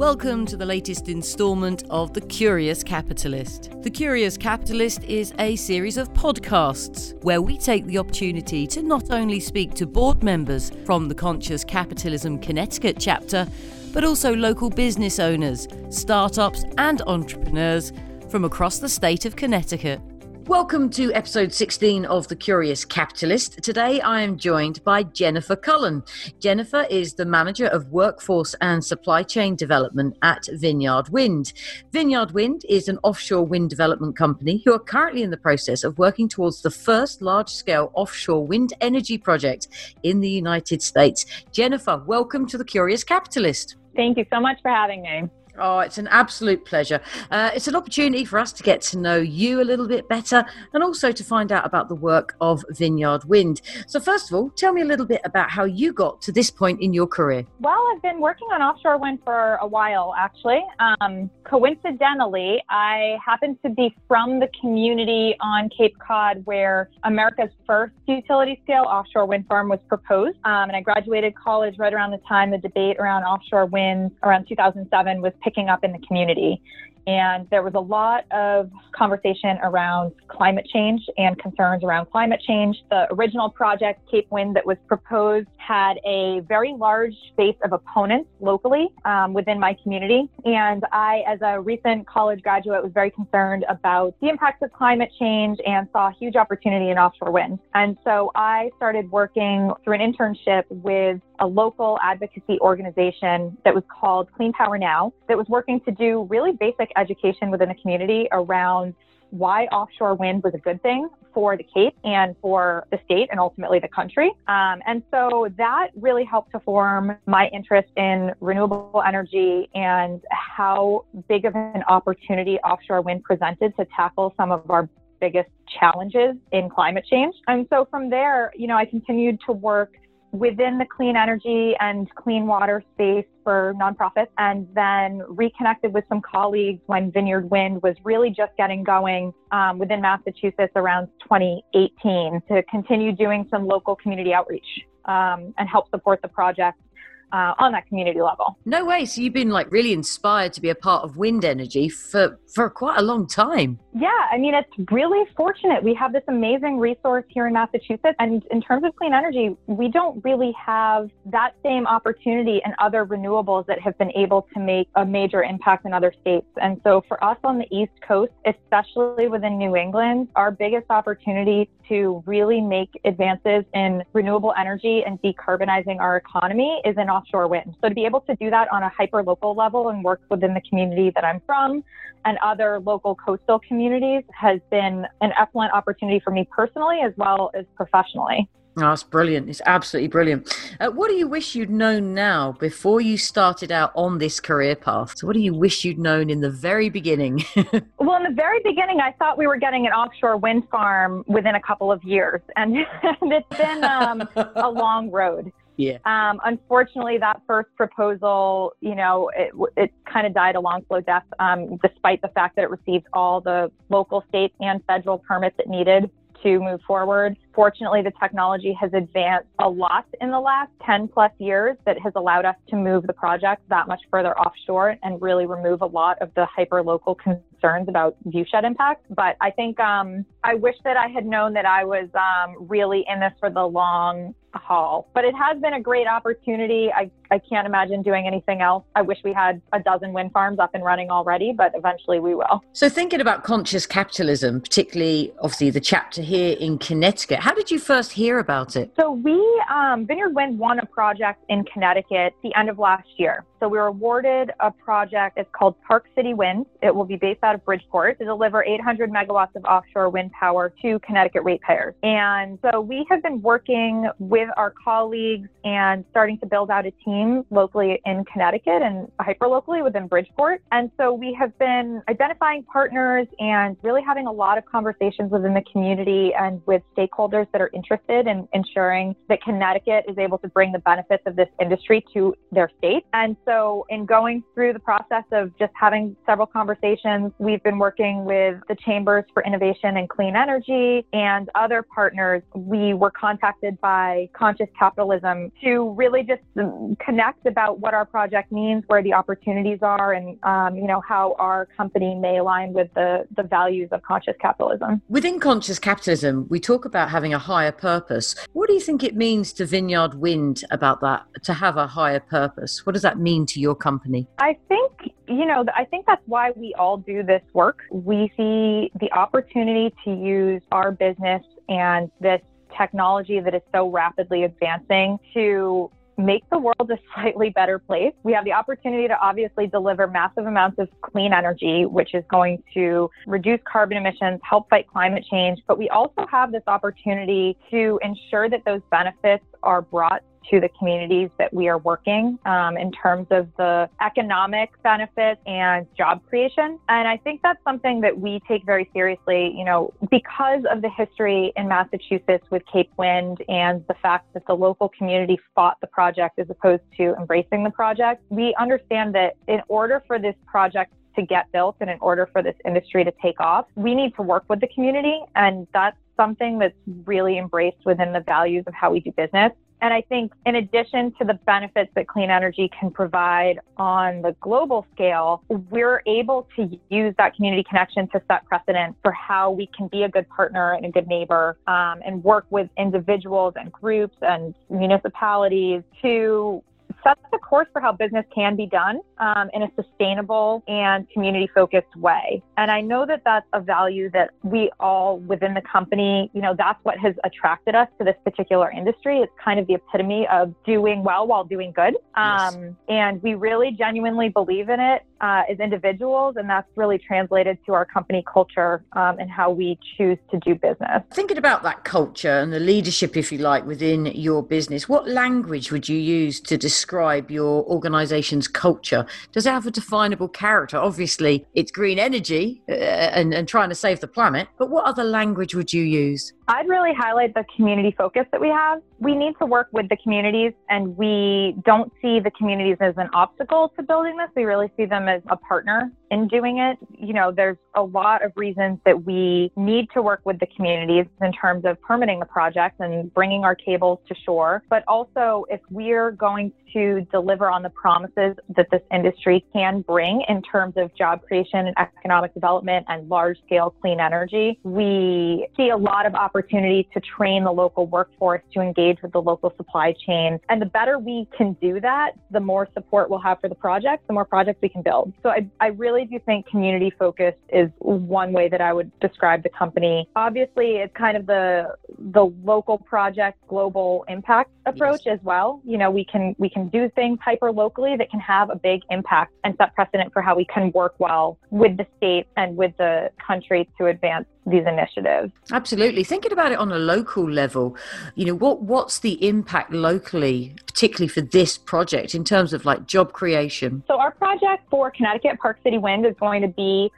Welcome to the latest installment of The Curious Capitalist. The Curious Capitalist is a series of podcasts where we take the opportunity to not only speak to board members from the Conscious Capitalism Connecticut chapter, but also local business owners, startups, and entrepreneurs from across the state of Connecticut. Welcome to episode 16 of The Curious Capitalist. Today I am joined by Jennifer Cullen. Jennifer is the manager of workforce and supply chain development at Vineyard Wind. Vineyard Wind is an offshore wind development company who are currently in the process of working towards the first large scale offshore wind energy project in the United States. Jennifer, welcome to The Curious Capitalist. Thank you so much for having me. Oh, it's an absolute pleasure. Uh, it's an opportunity for us to get to know you a little bit better and also to find out about the work of Vineyard Wind. So, first of all, tell me a little bit about how you got to this point in your career. Well, I've been working on offshore wind for a while, actually. Um, coincidentally, I happen to be from the community on Cape Cod where America's first utility scale offshore wind farm was proposed. Um, and I graduated college right around the time the debate around offshore wind around 2007 was picking up in the community. And there was a lot of conversation around climate change and concerns around climate change. The original project, Cape Wind, that was proposed had a very large base of opponents locally um, within my community. And I, as a recent college graduate, was very concerned about the impacts of climate change and saw a huge opportunity in offshore wind. And so I started working through an internship with a local advocacy organization that was called Clean Power Now, that was working to do really basic education within the community around why offshore wind was a good thing for the Cape and for the state and ultimately the country. Um, and so that really helped to form my interest in renewable energy and how big of an opportunity offshore wind presented to tackle some of our biggest challenges in climate change. And so from there, you know, I continued to work within the clean energy and clean water space for nonprofits and then reconnected with some colleagues when Vineyard Wind was really just getting going um, within Massachusetts around 2018 to continue doing some local community outreach um, and help support the project uh, on that community level. No way. So you've been like really inspired to be a part of wind energy for for quite a long time. Yeah, I mean it's really fortunate. We have this amazing resource here in Massachusetts, and in terms of clean energy, we don't really have that same opportunity in other renewables that have been able to make a major impact in other states. And so for us on the East Coast, especially within New England, our biggest opportunity to really make advances in renewable energy and decarbonizing our economy is in offshore wind. So to be able to do that on a hyper local level and work within the community that I'm from and other local coastal communities has been an excellent opportunity for me personally as well as professionally. Oh, that's brilliant. It's absolutely brilliant. Uh, what do you wish you'd known now before you started out on this career path? So, what do you wish you'd known in the very beginning? well, in the very beginning, I thought we were getting an offshore wind farm within a couple of years, and, and it's been um, a long road. Yeah. Um, unfortunately, that first proposal, you know, it, it kind of died a long, slow death, um, despite the fact that it received all the local, state, and federal permits it needed to move forward. Fortunately, the technology has advanced a lot in the last 10 plus years that has allowed us to move the project that much further offshore and really remove a lot of the hyper local concerns about viewshed impact. But I think um, I wish that I had known that I was um, really in this for the long haul. But it has been a great opportunity. I, I can't imagine doing anything else. I wish we had a dozen wind farms up and running already, but eventually we will. So, thinking about conscious capitalism, particularly obviously the chapter here in Connecticut, how did you first hear about it? So, we, um, Vineyard Wind won a project in Connecticut the end of last year. So we were awarded a project. It's called Park City Wind. It will be based out of Bridgeport to deliver 800 megawatts of offshore wind power to Connecticut ratepayers. And so we have been working with our colleagues and starting to build out a team locally in Connecticut and hyper locally within Bridgeport. And so we have been identifying partners and really having a lot of conversations within the community and with stakeholders that are interested in ensuring that Connecticut is able to bring the benefits of this industry to their state. And so, in going through the process of just having several conversations, we've been working with the Chambers for Innovation and Clean Energy and other partners. We were contacted by Conscious Capitalism to really just connect about what our project means, where the opportunities are, and um, you know how our company may align with the the values of conscious capitalism. Within conscious capitalism, we talk about having a higher purpose. What do you think it means to Vineyard Wind about that to have a higher purpose? What does that mean to your company? I think you know, I think that's why we all do this work. We see the opportunity to use our business and this technology that is so rapidly advancing to make the world a slightly better place. We have the opportunity to obviously deliver massive amounts of clean energy, which is going to reduce carbon emissions, help fight climate change. But we also have this opportunity to ensure that those benefits are brought to the communities that we are working um, in terms of the economic benefits and job creation. And I think that's something that we take very seriously, you know, because of the history in Massachusetts with Cape Wind and the fact that the local community fought the project as opposed to embracing the project. We understand that in order for this project to get built and in order for this industry to take off, we need to work with the community. And that's something that's really embraced within the values of how we do business. And I think, in addition to the benefits that clean energy can provide on the global scale, we're able to use that community connection to set precedent for how we can be a good partner and a good neighbor um, and work with individuals and groups and municipalities to sets the course for how business can be done um, in a sustainable and community focused way. And I know that that's a value that we all within the company, you know, that's what has attracted us to this particular industry. It's kind of the epitome of doing well while doing good. Um, yes. And we really genuinely believe in it uh, as individuals, and that's really translated to our company culture um, and how we choose to do business. Thinking about that culture and the leadership, if you like, within your business, what language would you use to describe your organization's culture? Does it have a definable character? Obviously, it's green energy uh, and, and trying to save the planet, but what other language would you use? I'd really highlight the community focus that we have. We need to work with the communities, and we don't see the communities as an obstacle to building this. We really see them as a partner in doing it. You know, there's a lot of reasons that we need to work with the communities in terms of permitting the project and bringing our cables to shore. But also, if we're going to deliver on the promises that this industry can bring in terms of job creation and economic development and large scale clean energy, we see a lot of opportunity to train the local workforce to engage with the local supply chain. And the better we can do that, the more support we'll have for the project, the more projects we can build. So I, I really do you think community focused is one way that I would describe the company. Obviously, it's kind of the the local project global impact approach yes. as well. You know, we can we can do things hyper locally that can have a big impact and set precedent for how we can work well with the state and with the country to advance these initiatives. Absolutely. Thinking about it on a local level, you know, what what's the impact locally, particularly for this project in terms of like job creation? So our project for Connecticut Park City Wind is going to be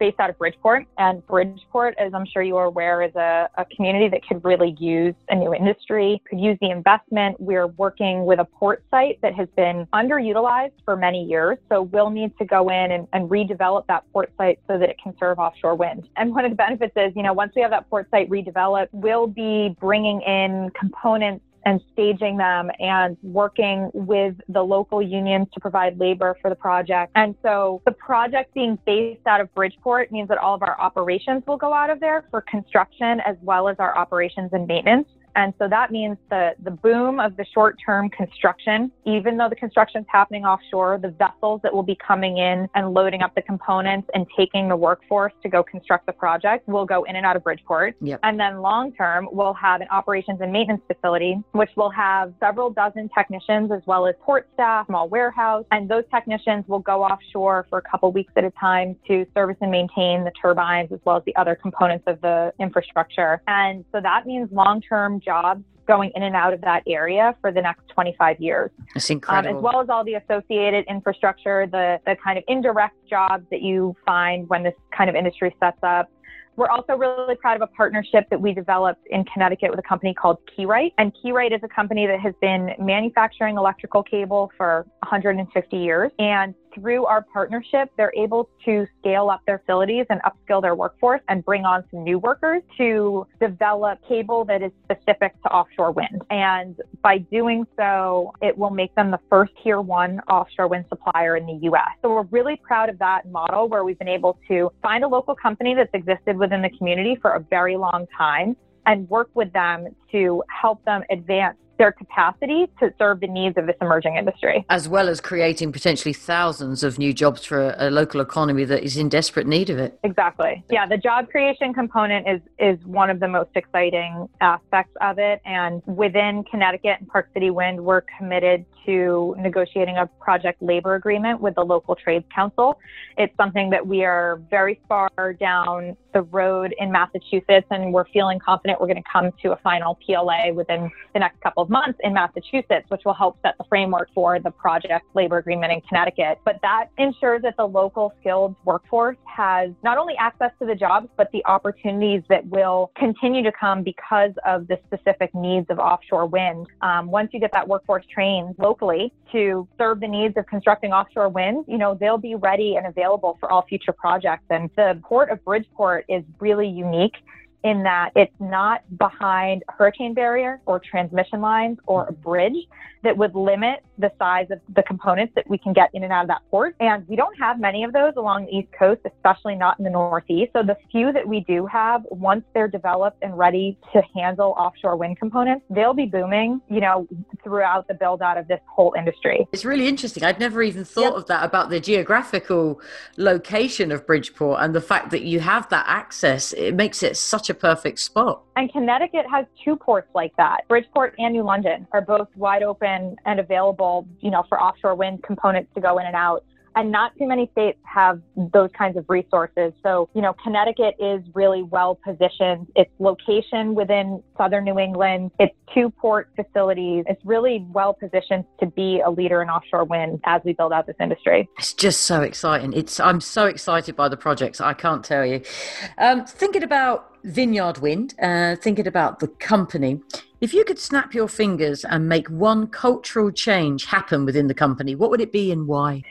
based out of Bridgeport. And Bridgeport, as I'm sure you are aware, is a, a, community that could really use a new industry, could use the investment. We're working with a port site that has been underutilized for many years. So we'll need to go in and, and redevelop that port site so that it can serve offshore wind. And one of the benefits is, you know, once we have that port site redeveloped, we'll be bringing in components and staging them and working with the local unions to provide labor for the project. And so the project being based out of Bridgeport means that all of our operations will go out of there for construction as well as our operations and maintenance. And so that means the, the boom of the short term construction, even though the construction is happening offshore, the vessels that will be coming in and loading up the components and taking the workforce to go construct the project will go in and out of Bridgeport. Yep. And then long term, we'll have an operations and maintenance facility, which will have several dozen technicians as well as port staff, small warehouse. And those technicians will go offshore for a couple weeks at a time to service and maintain the turbines as well as the other components of the infrastructure. And so that means long term jobs going in and out of that area for the next 25 years. That's incredible. Um, as well as all the associated infrastructure, the, the kind of indirect jobs that you find when this kind of industry sets up, We're also really proud of a partnership that we developed in Connecticut with a company called Kerite. And Kerite is a company that has been manufacturing electrical cable for 150 years. And through our partnership, they're able to scale up their facilities and upskill their workforce and bring on some new workers to develop cable that is specific to offshore wind. And by doing so, it will make them the first tier one offshore wind supplier in the US. So we're really proud of that model where we've been able to find a local company that's existed within the community for a very long time and work with them to help them advance their capacity to serve the needs of this emerging industry. As well as creating potentially thousands of new jobs for a, a, local economy that is in desperate need of it. Exactly. Yeah, the job creation component is is one of the most exciting aspects of it. And within Connecticut and Park City Wind, we're committed to negotiating a project labor agreement with the local trades council. It's something that we are very far down the road in Massachusetts, and we're feeling confident we're going to come to a final PLA within the next couple of months in Massachusetts, which will help set the framework for the project labor agreement in Connecticut. But that ensures that the local skilled workforce has not only access to the jobs, but the opportunities that will continue to come because of the specific needs of offshore wind. Um, once you get that workforce trained locally to serve the needs of constructing offshore wind, you know, they'll be ready and available for all future projects. And the port of Bridgeport is really unique in that it's not behind a hurricane barrier or transmission lines or a bridge that would limit the size of the components that we can get in and out of that port. And we don't have many of those along the East Coast, especially not in the Northeast. So the few that we do have, once they're developed and ready to handle offshore wind components, they'll be booming, you know, throughout the build out of this whole industry. It's really interesting. I'd never even thought yep. of that about the geographical location of Bridgeport and the fact that you have that access. It makes it such a perfect spot. And Connecticut has two ports like that. Bridgeport and New London are both wide open and available, you know, for offshore wind components to go in and out and not too many states have those kinds of resources. So, you know, Connecticut is really well positioned. Its location within southern New England, its two port facilities, it's really well positioned to be a leader in offshore wind as we build out this industry. It's just so exciting. It's I'm so excited by the projects. I can't tell you. Um, thinking about Vineyard Wind, uh, thinking about the company. If you could snap your fingers and make one cultural change happen within the company, what would it be and why?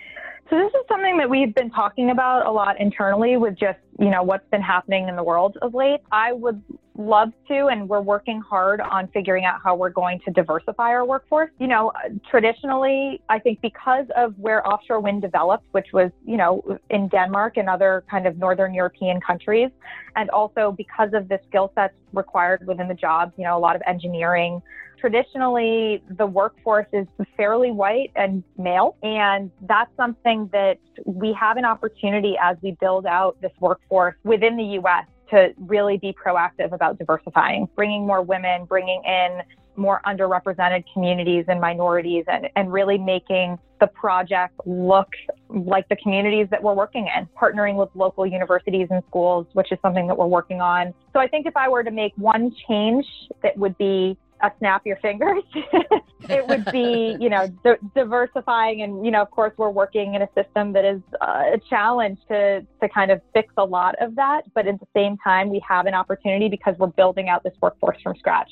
So this is something that we've been talking about a lot internally with just, you know, what's been happening in the world of late. I would love to, and we're working hard on figuring out how we're going to diversify our workforce. You know, traditionally, I think because of where offshore wind developed, which was, you know, in Denmark and other kind of Northern European countries, and also because of the skill sets required within the jobs, you know, a lot of engineering, traditionally the workforce is fairly white and male. And that's something that we have an opportunity as we build out this workforce within the US to really be proactive about diversifying, bringing more women, bringing in more underrepresented communities and minorities, and, and really making the project look like the communities that we're working in, partnering with local universities and schools, which is something that we're working on. So I think if I were to make one change that would be a snap your fingers. it would be, you know, di- diversifying. And, you know, of course, we're working in a system that is uh, a challenge to, to kind of fix a lot of that. But at the same time, we have an opportunity because we're building out this workforce from scratch.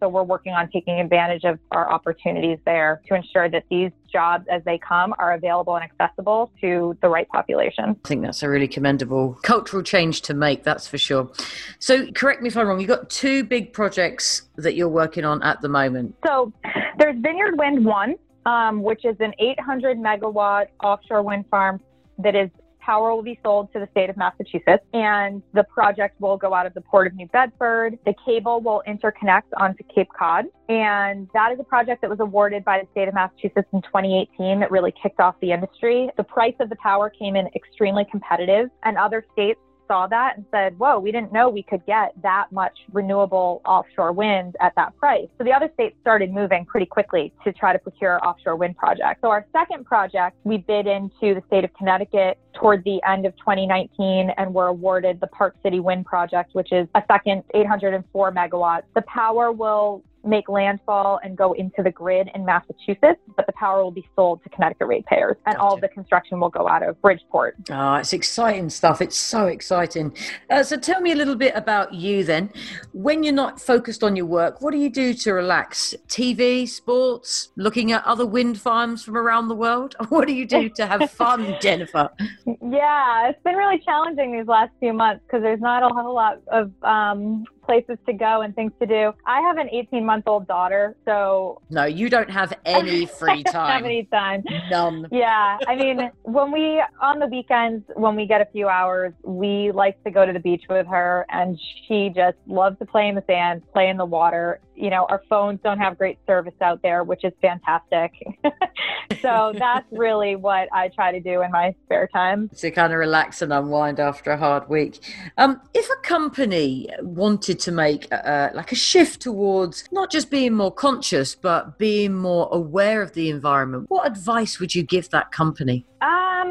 So we're working on taking advantage of our opportunities there to ensure that these jobs as they come are available and accessible to the right population. I think that's a really commendable cultural change to make, that's for sure. So correct me if I'm wrong, you've got two big projects that you're working on at the moment. So there's Vineyard Wind 1, um, which is an 800 megawatt offshore wind farm that is power will be sold to the state of Massachusetts and the project will go out of the port of New Bedford. The cable will interconnect onto Cape Cod. And that is a project that was awarded by the state of Massachusetts in 2018 that really kicked off the industry. The price of the power came in extremely competitive and other states saw that and said, whoa, we didn't know we could get that much renewable offshore wind at that price. So the other states started moving pretty quickly to try to procure offshore wind projects. So our second project, we bid into the state of Connecticut toward the end of 2019 and were awarded the Park City Wind Project, which is a second 804 megawatts. The power will make landfall and go into the grid in Massachusetts, but the power will be sold to Connecticut ratepayers, and gotcha. all the construction will go out of Bridgeport. Oh, it's exciting stuff. It's so exciting. Uh, so tell me a little bit about you then. When you're not focused on your work, what do you do to relax? TV, sports, looking at other wind farms from around the world? What do you do to have fun, Jennifer? Yeah, it's been really challenging these last few months because there's not a whole lot of um, places to go and things to do. I have an 18 month old daughter, so no, you don't have any free time. have any time? None. Yeah, I mean, when we on the weekends when we get a few hours, we like to go to the beach with her, and she just loves to play in the sand, play in the water. You know, our phones don't have great service out there, which is fantastic. so that's really what I try to do in my spare time to kind of relax and unwind after a hard week. Um, if a company wanted to make uh, like a shift towards not just being more conscious, but being more aware of the environment, what advice would you give that company? Um,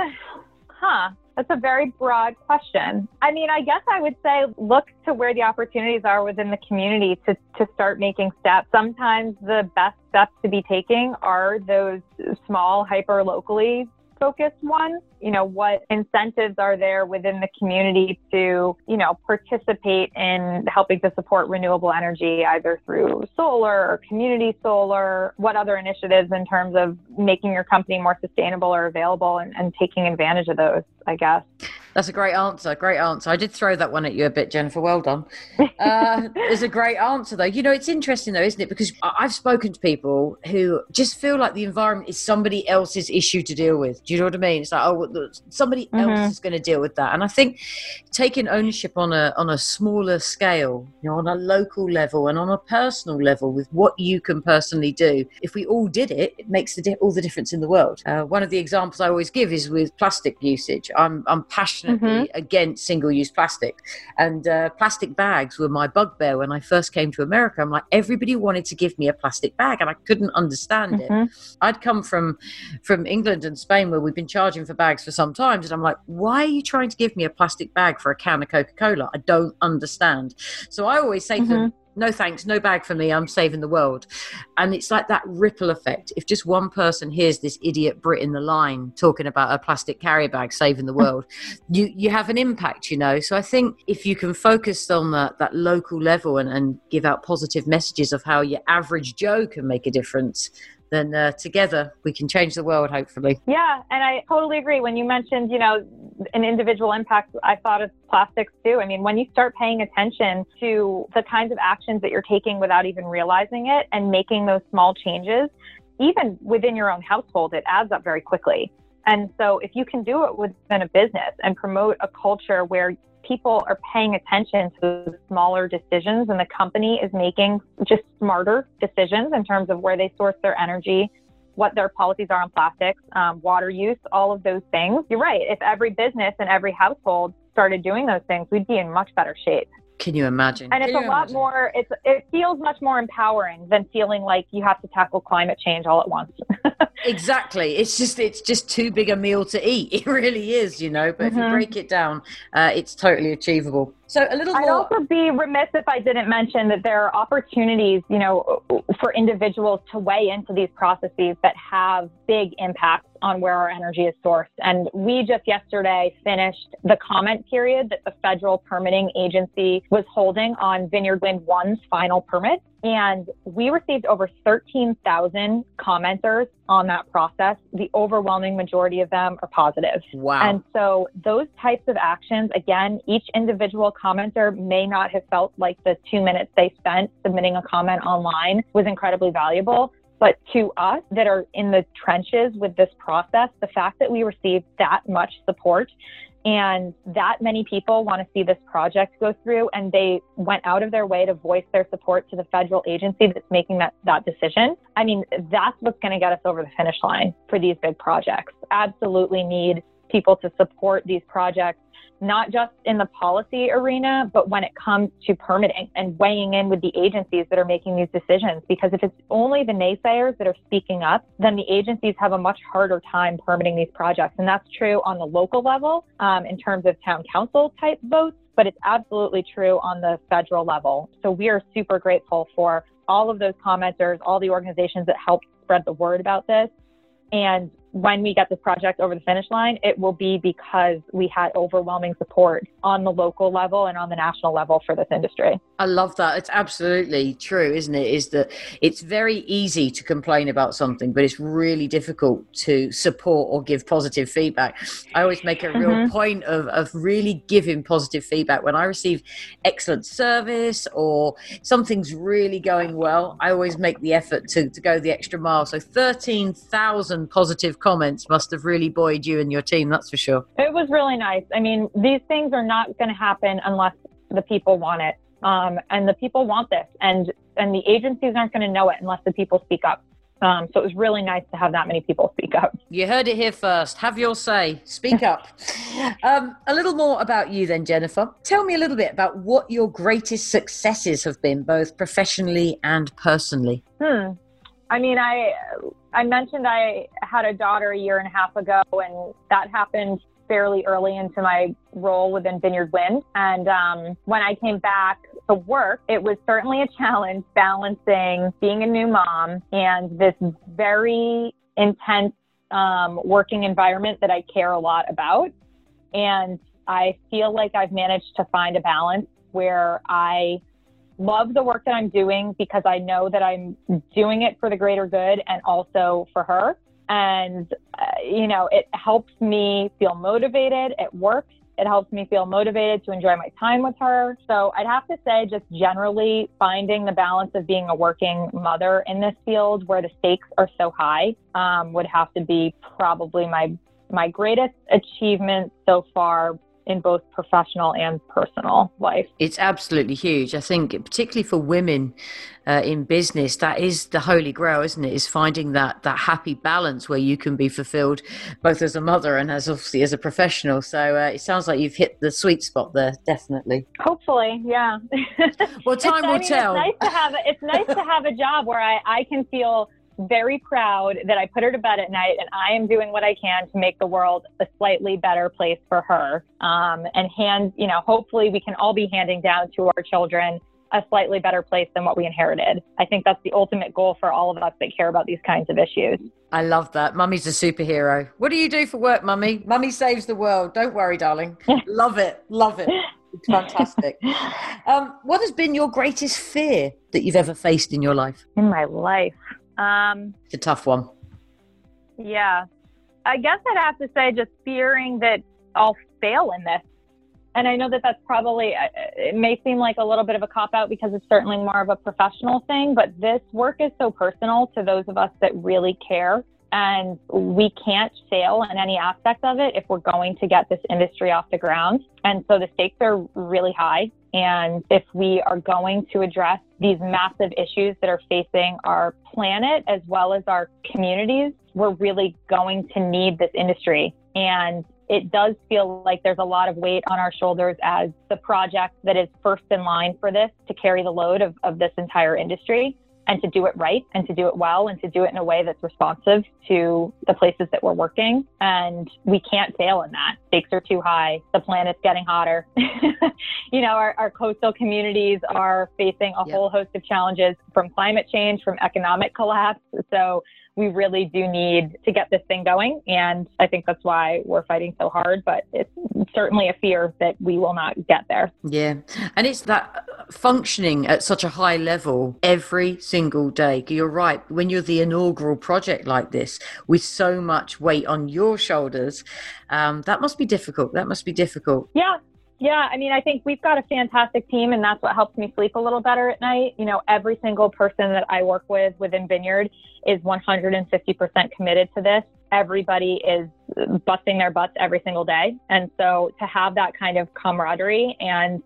huh. That's a very broad question. I mean, I guess I would say look to where the opportunities are within the community to, to start making steps. Sometimes the best steps to be taking are those small, hyper locally focused one. You know, what incentives are there within the community to, you know, participate in helping to support renewable energy, either through solar or community solar? What other initiatives in terms of making your company more sustainable or available and, and taking advantage of those, I guess? That's a great answer. Great answer. I did throw that one at you a bit, Jennifer. Well done. Uh, it's a great answer, though. You know, it's interesting, though, isn't it? Because I've spoken to people who just feel like the environment is somebody else's issue to deal with. Do you know what I mean? It's like, oh, somebody mm-hmm. else is going to deal with that. And I think taking ownership on a on a smaller scale, you know, on a local level and on a personal level with what you can personally do. If we all did it, it makes the di- all the difference in the world. Uh, one of the examples I always give is with plastic usage. I'm I'm passionate passionately mm-hmm. against single use plastic. And uh, plastic bags were my bugbear when I first came to America. I'm like, everybody wanted to give me a plastic bag and I couldn't understand mm-hmm. it. I'd come from, from England and Spain where we've been charging for bags for some time. And I'm like, why are you trying to give me a plastic bag for a can of Coca Cola? I don't understand. So I always say mm-hmm. to them, mm-hmm no thanks, no bag for me, I'm saving the world. And it's like that ripple effect. If just one person hears this idiot Brit in the line talking about a plastic carrier bag saving the world, you, you have an impact, you know. So I think if you can focus on that, that local level and, and give out positive messages of how your average Joe can make a difference, then uh, together we can change the world, hopefully. Yeah, and I totally agree. When you mentioned, you know, an individual impact, I thought of plastics too. I mean, when you start paying attention to the kinds of actions that you're taking without even realizing it and making those small changes, even within your own household, it adds up very quickly. And so, if you can do it within a business and promote a culture where people are paying attention to smaller decisions and the company is making just smarter decisions in terms of where they source their energy, what their policies are on plastics, um, water use, all of those things. You're right. If every business and every household started doing those things, we'd be in much better shape. Can you imagine? And it's a lot imagine? more. It's it feels much more empowering than feeling like you have to tackle climate change all at once. exactly. It's just it's just too big a meal to eat. It really is, you know. But mm-hmm. if you mm-hmm. break it down, uh, it's totally achievable. So a little I'd more. I'd also be remiss if I didn't mention that there are opportunities, you know, for individuals to weigh into these processes that have big impacts on where our energy is sourced. And we just yesterday finished the comment period that the federal permitting agency was holding on Vineyard Wind 1's final permit. And we received over 13,000 commenters on that process. The overwhelming majority of them are positive. Wow. And so those types of actions, again, each individual commenter may not have felt like the two minutes they spent submitting a comment online was incredibly valuable. But to us that are in the trenches with this process, the fact that we received that much support and that many people want to see this project go through and they went out of their way to voice their support to the federal agency that's making that, that decision. I mean, that's what's going to get us over the finish line for these big projects. Absolutely need people to support these projects not just in the policy arena, but when it comes to permitting and weighing in with the agencies that are making these decisions. Because if it's only the naysayers that are speaking up, then the agencies have a much harder time permitting these projects. And that's true on the local level um, in terms of town council type votes, but it's absolutely true on the federal level. So we are super grateful for all of those commenters, all the organizations that helped spread the word about this. And when we get this project over the finish line, it will be because we had overwhelming support on the local level and on the national level for this industry. I love that. It's absolutely true, isn't it? Is that it's very easy to complain about something, but it's really difficult to support or give positive feedback. I always make a real mm-hmm. point of, of really giving positive feedback. When I receive excellent service or something's really going well, I always make the effort to, to go the extra mile. So 13,000 positive comments must have really buoyed you and your team, that's for sure. It was really nice. I mean, these things are not going to happen unless the people want it. Um, and the people want this, and and the agencies aren't going to know it unless the people speak up. Um, so it was really nice to have that many people speak up. You heard it here first. Have your say. Speak up. um, a little more about you, then, Jennifer. Tell me a little bit about what your greatest successes have been, both professionally and personally. Hmm. I mean, I I mentioned I had a daughter a year and a half ago, and that happened fairly early into my role within Vineyard Wind. And um, when I came back to work, it was certainly a challenge balancing being a new mom and this very intense um, working environment that I care a lot about. And I feel like I've managed to find a balance where I love the work that I'm doing because I know that I'm doing it for the greater good and also for her. And, uh, you know, it helps me feel motivated. It works. It helps me feel motivated to enjoy my time with her. So I'd have to say, just generally finding the balance of being a working mother in this field where the stakes are so high um, would have to be probably my my greatest achievement so far in both professional and personal life. It's absolutely huge. I think, particularly for women uh, in business, that is the holy grail, isn't it? Is finding that that happy balance where you can be fulfilled both as a mother and as obviously as a professional. So uh, it sounds like you've hit the sweet spot there, definitely. Hopefully, yeah. Well, time will I mean, tell. It's nice to have. It's nice to have a job where I, I can feel very proud that I put her to bed at night and I am doing what I can to make the world a slightly better place for her. Um, and hand, you know, hopefully we can all be handing down to our children a slightly better place than what we inherited. I think that's the ultimate goal for all of us that care about these kinds of issues. I love that. Mummy's a superhero. What do you do for work, Mummy? Mummy saves the world. Don't worry, darling. love it. Love it. It's fantastic. um, what has been your greatest fear that you've ever faced in your life? In my life. Um, it's a tough one. Yeah. I guess I'd have to say just fearing that I'll fail in this. And I know that that's probably, uh, it may seem like a little bit of a cop out because it's certainly more of a professional thing, but this work is so personal to those of us that really care. And we can't fail in any aspect of it if we're going to get this industry off the ground. And so the stakes are really high. And if we are going to address these massive issues that are facing our planet as well as our communities, we're really going to need this industry. And it does feel like there's a lot of weight on our shoulders as the project that is first in line for this to carry the load of, of this entire industry and to do it right and to do it well and to do it in a way that's responsive to the places that we're working. And we can't fail in that. Stakes are too high. The planet's getting hotter. you know, our, our, coastal communities are facing a yep. whole host of challenges from climate change, from economic collapse. So we really do need to get this thing going. And I think that's why we're fighting so hard, but it's certainly a fear that we will not get there. Yeah. And it's that functioning at such a high level every single day. You're right. When you're the inaugural project like this with so much weight on your shoulders, um, that must be difficult. That must be difficult. Yeah. Yeah, I mean, I think we've got a fantastic team, and that's what helps me sleep a little better at night. You know, every single person that I work with within Vineyard is 150% committed to this. Everybody is busting their butts every single day. And so to have that kind of camaraderie and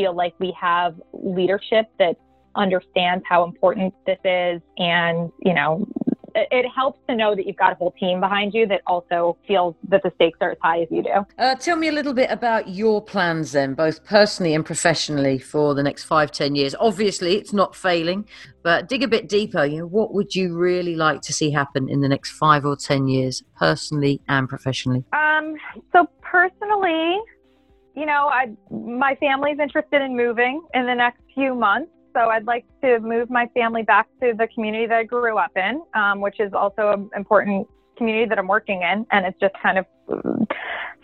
feel like we have leadership that understands how important this is and, you know, it helps to know that you've got a whole team behind you that also feels that the stakes are as high as you do. Uh, tell me a little bit about your plans then, both personally and professionally, for the next five, ten years. Obviously, it's not failing, but dig a bit deeper. You know, what would you really like to see happen in the next five or ten years, personally and professionally? Um, so personally, you know, I, my family's interested in moving in the next few months. So I'd like to move my family back to the community that I grew up in, um, which is also an important community that I'm working in. And it's just kind of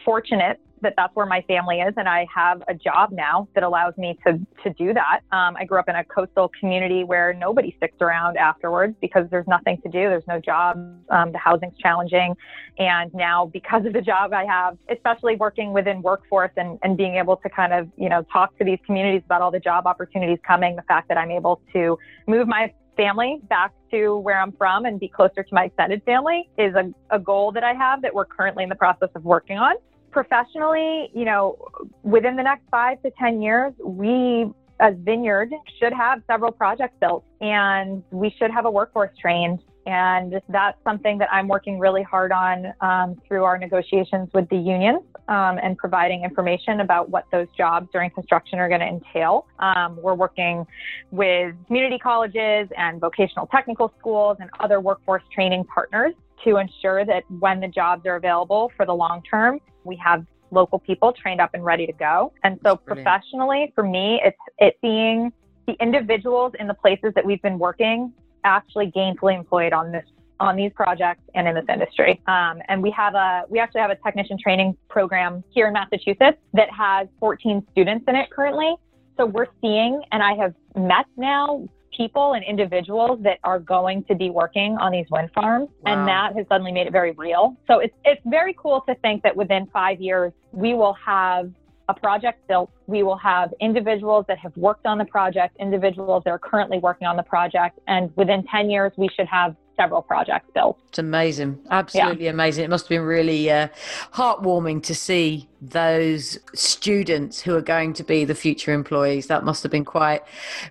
fortunate that that's where my family is and I have a job now that allows me to to do that. Um, I grew up in a coastal community where nobody sticks around afterwards because there's nothing to do. There's no job. Um, the housing's challenging, and now because of the job I have, especially working within workforce and and being able to kind of you know talk to these communities about all the job opportunities coming, the fact that I'm able to move my family back to where I'm from and be closer to my extended family is a, a goal that I have that we're currently in the process of working on professionally, you know, within the next five to 10 years, we as Vineyard should have several projects built and we should have a workforce trained. And that's something that I'm working really hard on um, through our negotiations with the unions um, and providing information about what those jobs during construction are going to entail. Um, we're working with community colleges and vocational technical schools and other workforce training partners to ensure that when the jobs are available for the long term, we have local people trained up and ready to go. And so professionally, for me, it's it's seeing the individuals in the places that we've been working actually gainfully employed on this on these projects and in this industry. Um, and we have a we actually have a technician training program here in Massachusetts that has 14 students in it currently. So we're seeing, and I have met now people and individuals that are going to be working on these wind farms. Wow. And that has suddenly made it very real. So it's, it's very cool to think that within five years, we will have a project built. We will have individuals that have worked on the project, individuals that are currently working on the project. And within 10 years, we should have several projects built. It's amazing. Absolutely yeah. amazing. It must have been really uh, heartwarming to see those students who are going to be the future employees. That must have been quite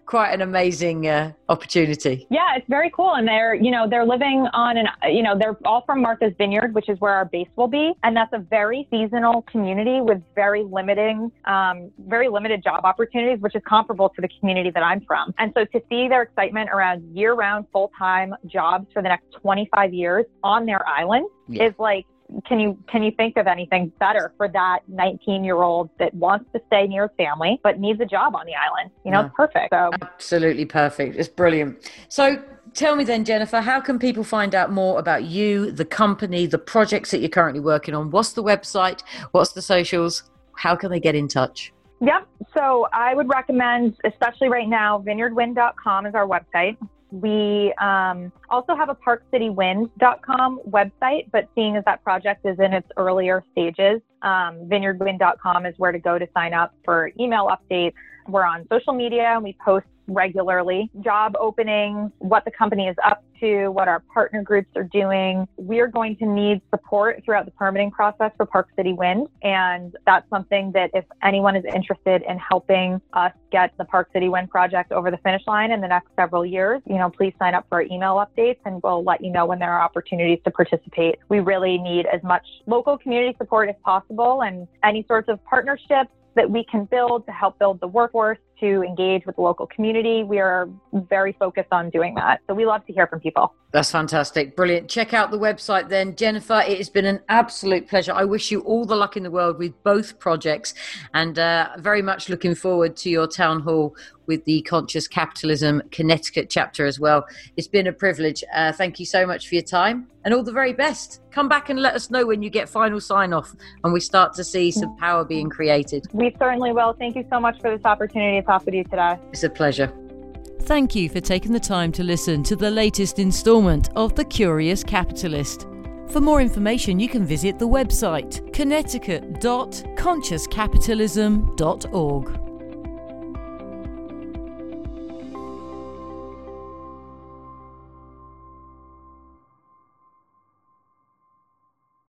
quite an amazing uh, opportunity. Yeah, it's very cool and they're, you know, they're living on an you know, they're all from Martha's Vineyard, which is where our base will be, and that's a very seasonal community with very limiting um, very limited job opportunities, which is comparable to the community that I'm from. And so to see their excitement around year-round full-time jobs for the next 25 years on their island yeah. is like can you can you think of anything better for that 19 year old that wants to stay near his family but needs a job on the island? You know it's perfect. So absolutely perfect. It's brilliant. So tell me then jennifer how can people find out more about you the company the projects that you're currently working on? What's the website? What's the socials? How can they get in touch? Yep. So I would recommend, especially right now, vineyardwind.com is our website. We um, also have a parkcitywind.com website, but seeing as that project is in its earlier stages, um, vineyardwind.com is where to go to sign up for email updates. We're on social media and we post regularly, job openings, what the company is up to, what our partner groups are doing. We're going to need support throughout the permitting process for Park City Wind. And that's something that if anyone is interested in helping us get the Park City Wind project over the finish line in the next several years, you know, please sign up for our email updates and we'll let you know when there are opportunities to participate. We really need as much local community support as possible and any sorts of partnerships that we can build to help build the workforce to engage with the local community. We are very focused on doing that. So we love to hear from people. That's fantastic. Brilliant. Check out the website then. Jennifer, it has been an absolute pleasure. I wish you all the luck in the world with both projects and uh, very much looking forward to your town hall with the Conscious Capitalism Connecticut chapter as well. It's been a privilege. Uh, thank you so much for your time and all the very best. Come back and let us know when you get final sign off and we start to see some power being created. We certainly will. Thank you so much for this opportunity to talk with you today. It's a pleasure. Thank you for taking the time to listen to the latest instalment of The Curious Capitalist. For more information, you can visit the website connecticut.consciouscapitalism.org.